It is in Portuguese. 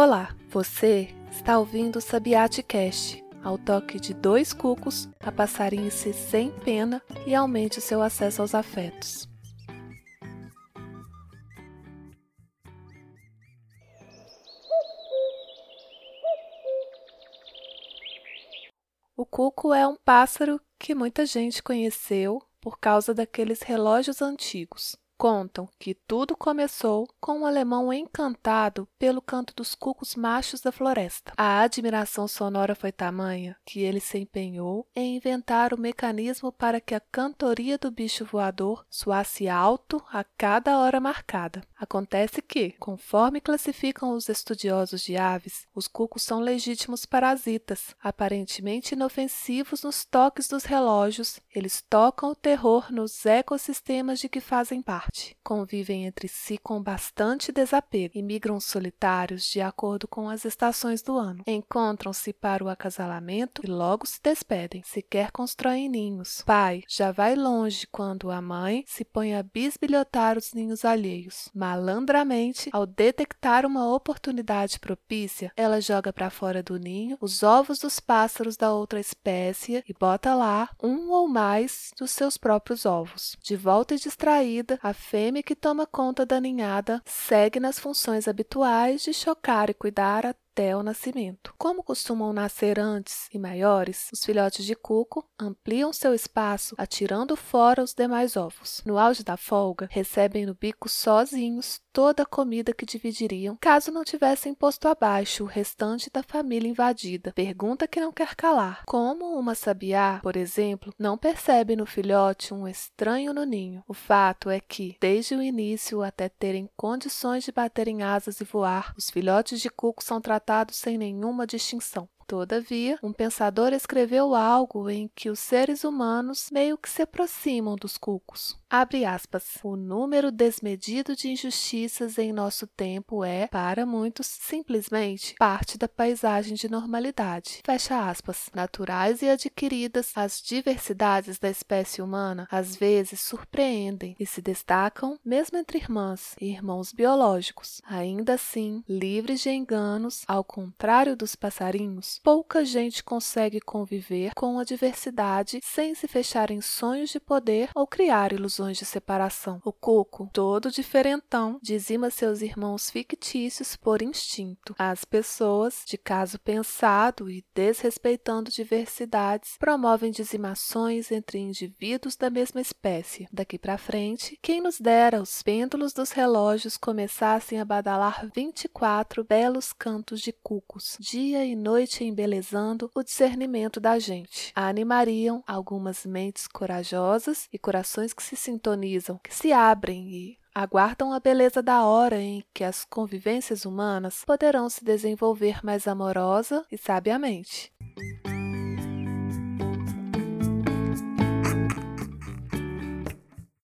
Olá, você está ouvindo o Sabiate Cast, ao toque de dois cucos, a passarinhe-se sem pena e aumente o seu acesso aos afetos. O cuco é um pássaro que muita gente conheceu por causa daqueles relógios antigos. Contam que tudo começou com um alemão encantado pelo canto dos cucos machos da floresta. A admiração sonora foi tamanha que ele se empenhou em inventar o mecanismo para que a cantoria do bicho voador soasse alto a cada hora marcada. Acontece que, conforme classificam os estudiosos de aves, os cucos são legítimos parasitas, aparentemente inofensivos nos toques dos relógios, eles tocam o terror nos ecossistemas de que fazem parte Convivem entre si com bastante desapego e migram solitários de acordo com as estações do ano. Encontram-se para o acasalamento e logo se despedem. Sequer constroem ninhos. Pai já vai longe quando a mãe se põe a bisbilhotar os ninhos alheios. Malandramente, ao detectar uma oportunidade propícia, ela joga para fora do ninho os ovos dos pássaros da outra espécie e bota lá um ou mais dos seus próprios ovos. De volta e distraída, a fêmea que toma conta da ninhada segue nas funções habituais de chocar e cuidar até o nascimento. Como costumam nascer antes e maiores, os filhotes de cuco ampliam seu espaço, atirando fora os demais ovos. No auge da folga, recebem no bico sozinhos toda a comida que dividiriam caso não tivessem posto abaixo o restante da família invadida. Pergunta que não quer calar. Como uma sabiá, por exemplo, não percebe no filhote um estranho no ninho? O fato é que, desde o início até terem condições de baterem asas e voar, os filhotes de cuco são tratados tratados sem nenhuma distinção. Todavia, um pensador escreveu algo em que os seres humanos meio que se aproximam dos cucos. Abre aspas. O número desmedido de injustiças em nosso tempo é, para muitos, simplesmente parte da paisagem de normalidade. Fecha aspas. Naturais e adquiridas, as diversidades da espécie humana às vezes surpreendem e se destacam mesmo entre irmãs e irmãos biológicos. Ainda assim, livres de enganos, ao contrário dos passarinhos, pouca gente consegue conviver com a diversidade sem se fechar em sonhos de poder ou criar ilusões de separação. O cuco, todo diferentão, dizima seus irmãos fictícios por instinto. As pessoas, de caso pensado e desrespeitando diversidades, promovem dizimações entre indivíduos da mesma espécie. Daqui para frente, quem nos dera os pêndulos dos relógios começassem a badalar 24 belos cantos de cucos, dia e noite embelezando o discernimento da gente. Animariam algumas mentes corajosas e corações que se sintonizam, que se abrem e aguardam a beleza da hora em que as convivências humanas poderão se desenvolver mais amorosa e sabiamente.